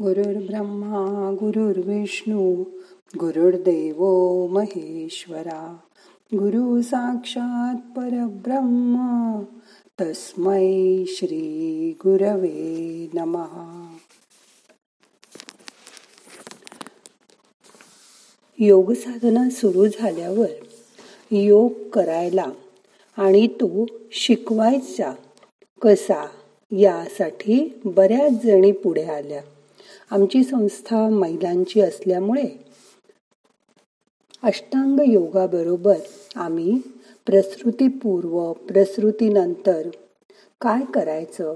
गुरुर्ब्रह्मा गुरुर्विष्णू गुरुर्देव महेश्वरा. गुरु साक्षात परब्रह्म तस्मै श्री गुरवे नमहा योग साधना सुरू झाल्यावर योग करायला आणि तो शिकवायचा कसा यासाठी बऱ्याच जणी पुढे आल्या. आमची संस्था महिलांची असल्यामुळे अष्टांग योगाबरोबर आम्ही प्रसृतीपूर्व प्रसृतीनंतर काय करायचं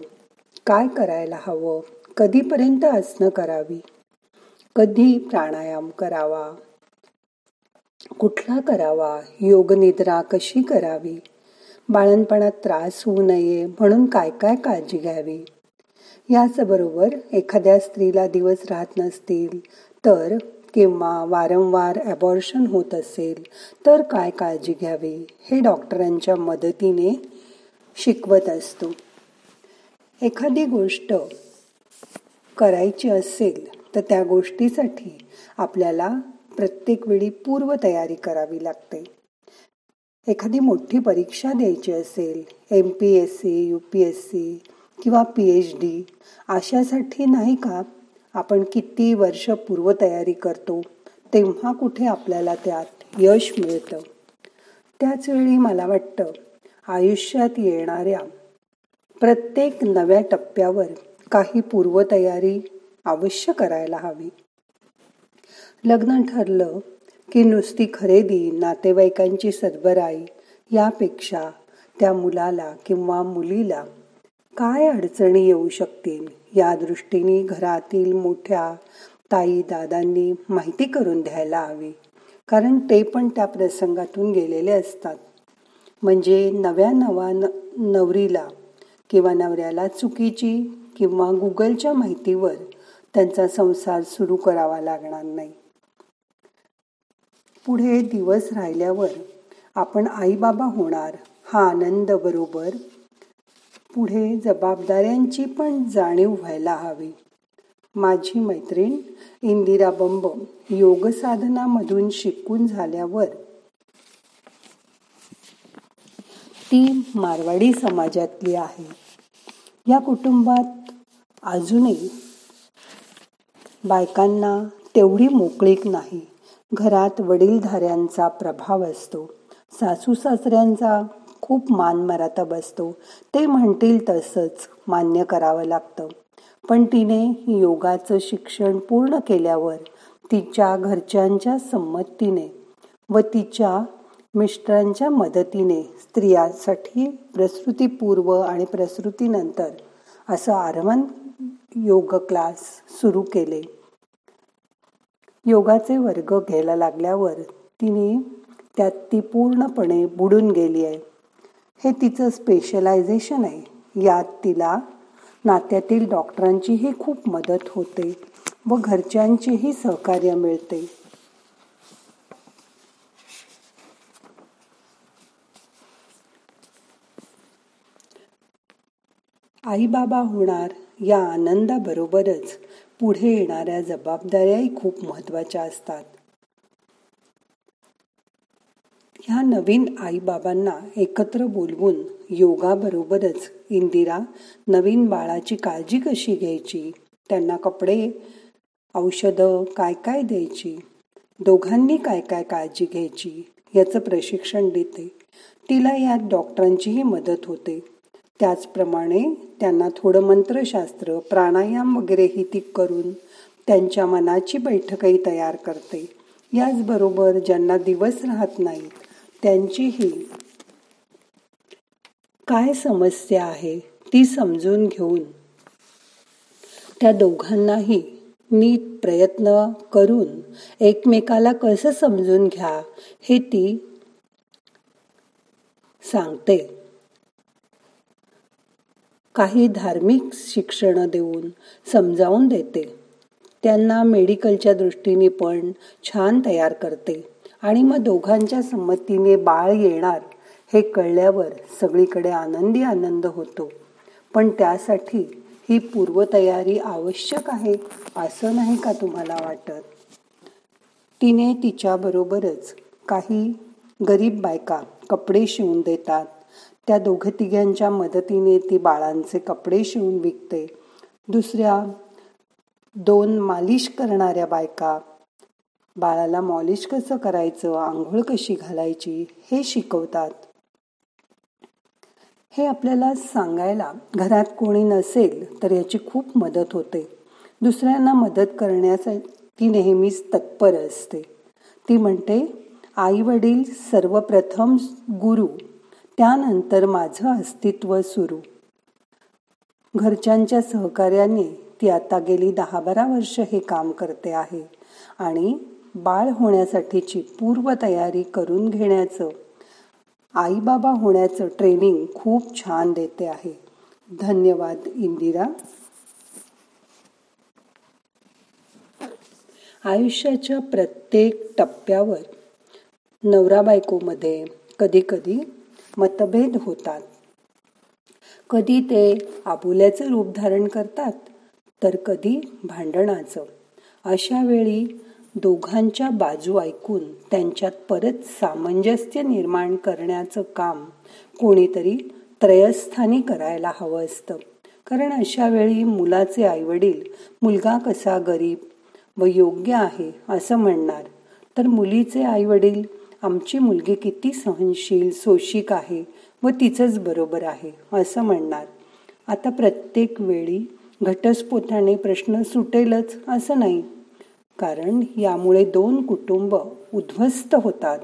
काय करायला हवं कधीपर्यंत आसनं करावी कधी प्राणायाम करावा कुठला करावा योगनिद्रा कशी करावी बाळणपणात त्रास होऊ नये म्हणून काय काय काळजी घ्यावी याचबरोबर एखाद्या स्त्रीला दिवस राहत नसतील तर किंवा वारंवार ॲबॉर्शन होत असेल तर काय काळजी घ्यावी हे डॉक्टरांच्या मदतीने शिकवत असतो. एखादी गोष्ट करायची असेल तर त्या गोष्टीसाठी आपल्याला प्रत्येक वेळी पूर्वतयारी करावी लागते. एखादी मोठी परीक्षा द्यायची असेल M P S C U P S C किंवा पी एच डी अशासाठी नाही का? आपण किती वर्ष पूर्वतयारी करतो तेव्हा कुठे आपल्याला त्यात यश मिळतं? त्याचवेळी मला वाटतं आयुष्यात येणाऱ्या प्रत्येक नव्या टप्प्यावर काही पूर्वतयारी अवश्य करायला हवी. लग्न ठरलं की नुसती खरेदी नातेवाईकांची सदबराई यापेक्षा त्या मुलाला किंवा मुलीला काय अडचणी येऊ शकतील? या दृष्टीने घरातील मोठ्या ताई दादांनी माहिती करून द्यायला हवी. कारण ते पण त्या प्रसंगातून गेलेले असतात. म्हणजे नव्या नवा नवरीला किंवा नवऱ्याला चुकीची किंवा गुगलच्या माहितीवर त्यांचा संसार सुरू करावा लागणार नाही. पुढे दिवस राहिल्यावर आपण आई बाबा होणार हा आनंद बरोबर पुढे जबाबदाऱ्यांची पण जाणीव व्हायला हवी. माझी मैत्रीण इंदिरा बंब योगसाधनामधून शिकून झाल्यावर ती मारवाडी समाजातली आहे. या कुटुंबात अजूनही बायकांना तेवढी मोकळीक नाही. घरात वडीलधाऱ्यांचा प्रभाव असतो. सासू सासऱ्यांचा खूप मान मराता बसतो. ते म्हणतील तसंच मान्य करावं लागतं. पण तिने योगाचं शिक्षण पूर्ण केल्यावर तिच्या घरच्यांच्या संमतीने व तिच्या मिस्टरांच्या मदतीने स्त्रियांसाठी प्रसूतीपूर्व आणि प्रसूतीनंतर असं आरमन योग क्लास सुरू केले. योगाचे वर्ग घ्यायला लागल्यावर तिने त्यात ती पूर्णपणे बुडून गेली आहे. हे तिचं स्पेशलायझेशन आहे. यात तिला नात्यातील डॉक्टरांचीही खूप मदत होते व घरच्यांचेही सहकार्य मिळते. आईबाबा होणार या आनंदाबरोबरच पुढे येणाऱ्या जबाबदाऱ्याही खूप महत्त्वाच्या असतात. ह्या नवीन आईबाबांना एकत्र बोलवून योगाबरोबरच इंदिरा नवीन बाळाची काळजी कशी घ्यायची? त्यांना कपडे औषधं काय काय द्यायची? दोघांनी काय काय काळजी घ्यायची याचं प्रशिक्षण देते. तिला यात डॉक्टरांचीही मदत होते. त्याचप्रमाणे त्यांना थोडं मंत्रशास्त्र प्राणायाम वगैरेही ती करून त्यांच्या मनाची बैठकही तयार करते. याचबरोबर ज्यांना दिवस राहत नाहीत त्यांचीही. काय समस्या आहे ती समजून घेऊन. त्या दोघांनाही नीट प्रयत्न करून एकमेकाला कसं समजून घ्या हे ती सांगते. काही धार्मिक शिक्षण देऊन समजावून देते. त्यांना मेडिकलच्या दृष्टीने पण छान तयार करते. आणि मग दोघांच्या संमतीने बाळ येणार हे कळल्यावर सगळीकडे आनंदी आनंद होतो. पण त्यासाठी ही पूर्वतयारी आवश्यक आहे असं नाही का तुम्हाला वाटत? तिने तिच्याबरोबरच काही गरीब बायका कपडे शिवून देतात. त्या दोघ तिघांच्या मदतीने ती बाळांचे कपडे शिवून विकते. दुसऱ्या दोन मालिश करणाऱ्या बायका बाळाला मॉलिश कसं करायचं? आंघोळ कशी घालायची? हे शिकवतात. हे आपल्याला सांगायला घरात कोणी नसेल तर याची खूप मदत होते. दुसऱ्यांना मदत करण्यासाठी नेहमीच तत्पर असते. ती म्हणते आई वडील सर्वप्रथम गुरु त्यानंतर माझं अस्तित्व सुरू. घरच्यांच्या सहकार्याने ती आता गेली दहा बारा वर्ष हे काम करते आहे. आणि बाळ होण्यासाठीची पूर्वतयारी करून घेण्याचं. आईबाबा होण्याचं ट्रेनिंग खूप छान देते आहे. धन्यवाद इंदिरा. आयुष्याच्या प्रत्येक टप्प्यावर नवरा बायकोमध्ये कधी कधी मतभेद होतात. कधी ते आपुल्याचं रूप धारण करतात तर कधी भांडणाचं. अशा वेळी दोघांच्या बाजू ऐकून त्यांच्यात परत सामंजस्य निर्माण करण्याचं काम कोणीतरी त्रयस्थानी करायला हवं असतं. कारण अशा वेळी मुलाचे आईवडील मुलगा कसा गरीब व योग्य आहे असं म्हणणार. तर मुलीचे आईवडील आमची मुलगी किती सहनशील सोशिक आहे व तिचंच बरोबर आहे असं म्हणणार. आता प्रत्येक वेळी घटस्फोटाने प्रश्न सुटेलच असं नाही. कारण यामुळे दोन कुटुंब उद्ध्वस्त होतात.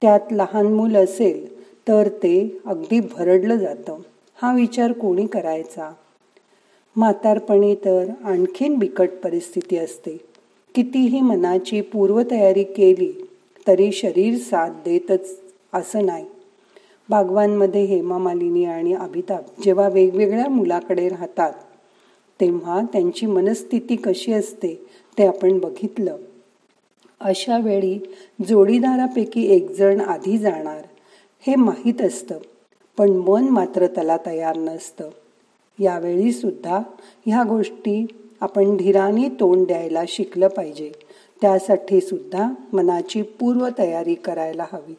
त्यात लहान मूल असेल तर ते अगदी भरडलं जातं. हा विचार कोणी करायचा? म्हातारपणी तर आणखीन बिकट परिस्थिती असते. कितीही मनाची पूर्वतयारी केली तरी शरीर साथ देतच असं नाही. बागवानमध्ये हेमा मालिनी आणि अमिताभ जेव्हा वेगवेगळ्या मुलाकडे राहतात तेव्हा त्यांची मनस्थिती कशी असते ते आपण बघितलं. अशा वेळी जोडीदारापैकी एकजण आधी जाणार हे माहीत असतं पण मन मात्र त्याला तयार नसतं. यावेळी सुद्धा ह्या गोष्टी आपण धीराने तोंड द्यायला शिकलं पाहिजे. त्यासाठी सुद्धा मनाची पूर्वतयारी करायला हवी.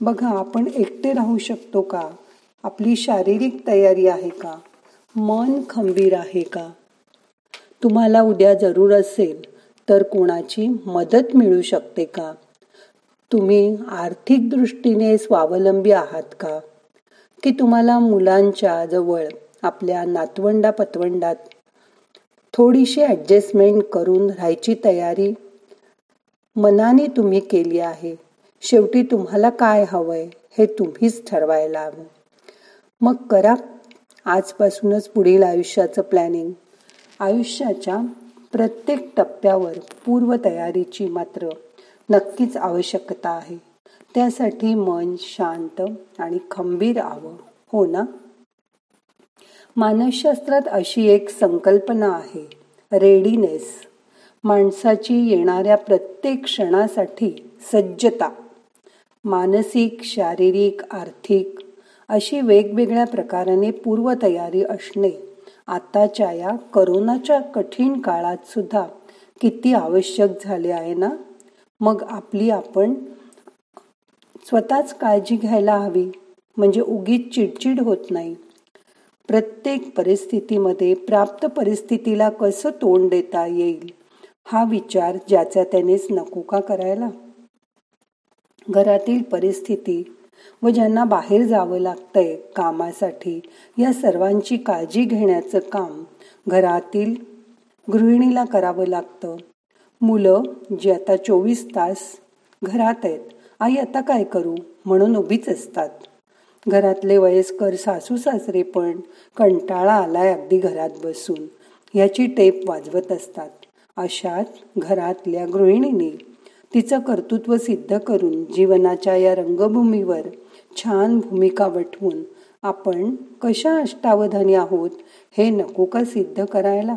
बघा आपण एकटे राहू शकतो का? आपली शारीरिक तयारी आहे का? मन खंबीर आहे का? तुम्हाला उद्या जरूर असेल तर कोणाची मदत मिळू शकते का? तुम्ही आर्थिक दृष्टीने स्वावलंबी आहात का? की तुम्हाला मुलांच्या जवळ आपल्या नातवंडा पतवंडात थोडीशी ॲडजस्टमेंट करून राहायची तयारी? मनाने तुम्ही केली आहे. शेवटी तुम्हाला काय हवंय हे तुम्हीच ठरवायला हवं. मग करा. आजपासूनच पुढील आयुष्याचं प्लॅनिंग आयुष्याच्या प्रत्येक टप्प्यावर पूर्वतयारीची मात्र नक्कीच आवश्यकता आहे. त्यासाठी मन शांत आणि खंबीर हवं हो ना? मानसशास्त्रात अशी एक संकल्पना आहे रेडीनेस. माणसाची येणाऱ्या प्रत्येक क्षणासाठी सज्जता मानसिक शारीरिक आर्थिक अशी वेगवेगळ्या प्रकाराने पूर्वतयारी असणे आताच्या या करोनाच्या कठीण काळात सुद्धा किती आवश्यक झाले आहे ना? मग आपली आपण स्वतःच काळजी घ्यायला हवी. म्हणजे उगीच चिडचिड होत नाही. प्रत्येक परिस्थितीमध्ये प्राप्त परिस्थितीला कसं तोंड देता येईल? हा विचार ज्याचा त्यानेच नको का करायला? घरातील परिस्थिती व ज्यांना बाहेर जावं लागतंय कामासाठी या सर्वांची काळजी घेण्याचं काम घरातील गृहिणीला करावं लागतं. मुलं जी आता चोवीस तास घरात आहेत आई आता काय करू म्हणून उभीच असतात. घरातले वयस्कर सासू सासरे पण कंटाळा आलाय अगदी घरात बसून याची टेप वाजवत असतात. अशात घरातल्या गृहिणीने तिचं कर्तृत्व सिद्ध करून जीवनाच्या या रंगभूमीवर छान भूमिका वठवून आपण कशा अष्टावधानी आहोत हे नको का सिद्ध करायला?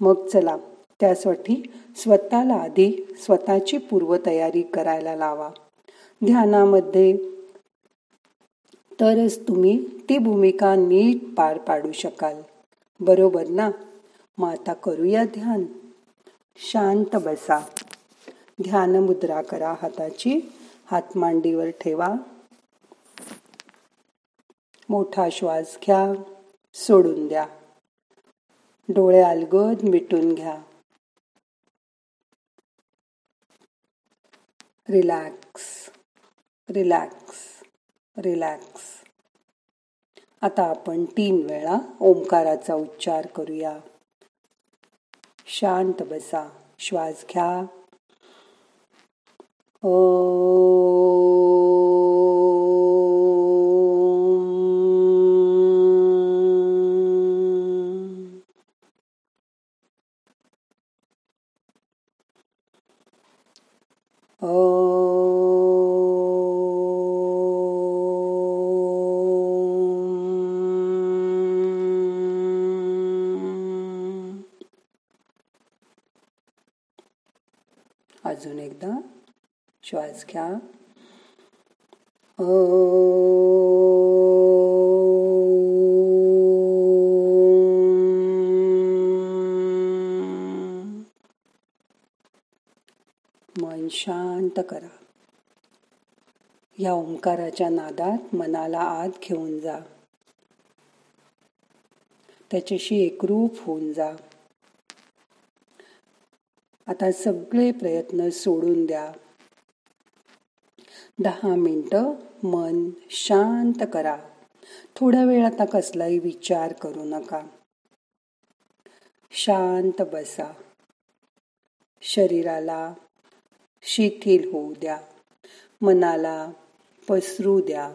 मग चला त्यासाठी स्वतःला आधी स्वतःची पूर्वतयारी करायला लावा. ध्यानामध्ये तरच तुम्ही ती भूमिका नीट पार पाडू शकाल. बरोबर ना? मग आता करूया ध्यान. शांत बसा. ध्यान मुद्रा करा हाताची. हात मांडीवर ठेवा. मोठा श्वास घ्या. सोडून द्या. डोळे अलगद मिटून घ्या. रिलॅक्स. रिलॅक्स. रिलॅक्स. आता आपण तीन वेळा ओंकाराचा उच्चार करूया. शांत बसा. श्वास घ्या. अजून एकदा. श्वास घ्या. मन शांत करा. या ओंकाराच्या नादात मनाला आत घेऊन जा. त्याच्याशी एकरूप होऊन जा. आता सगळे प्रयत्न सोडून द्या. दहा मिनटं मन शांत करा. थोडा वेळ आता कसलाही विचार करू नका. शांत बसा. शरीराला शिथिल होऊ द्या. मनाला पसरू द्या.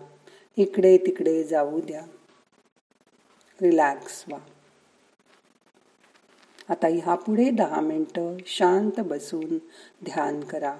इकडे तिकडे जाऊ द्या. रिलॅक्स व्हा. आता ह्यापुढे दहा मिनटं शांत बसून ध्यान करा.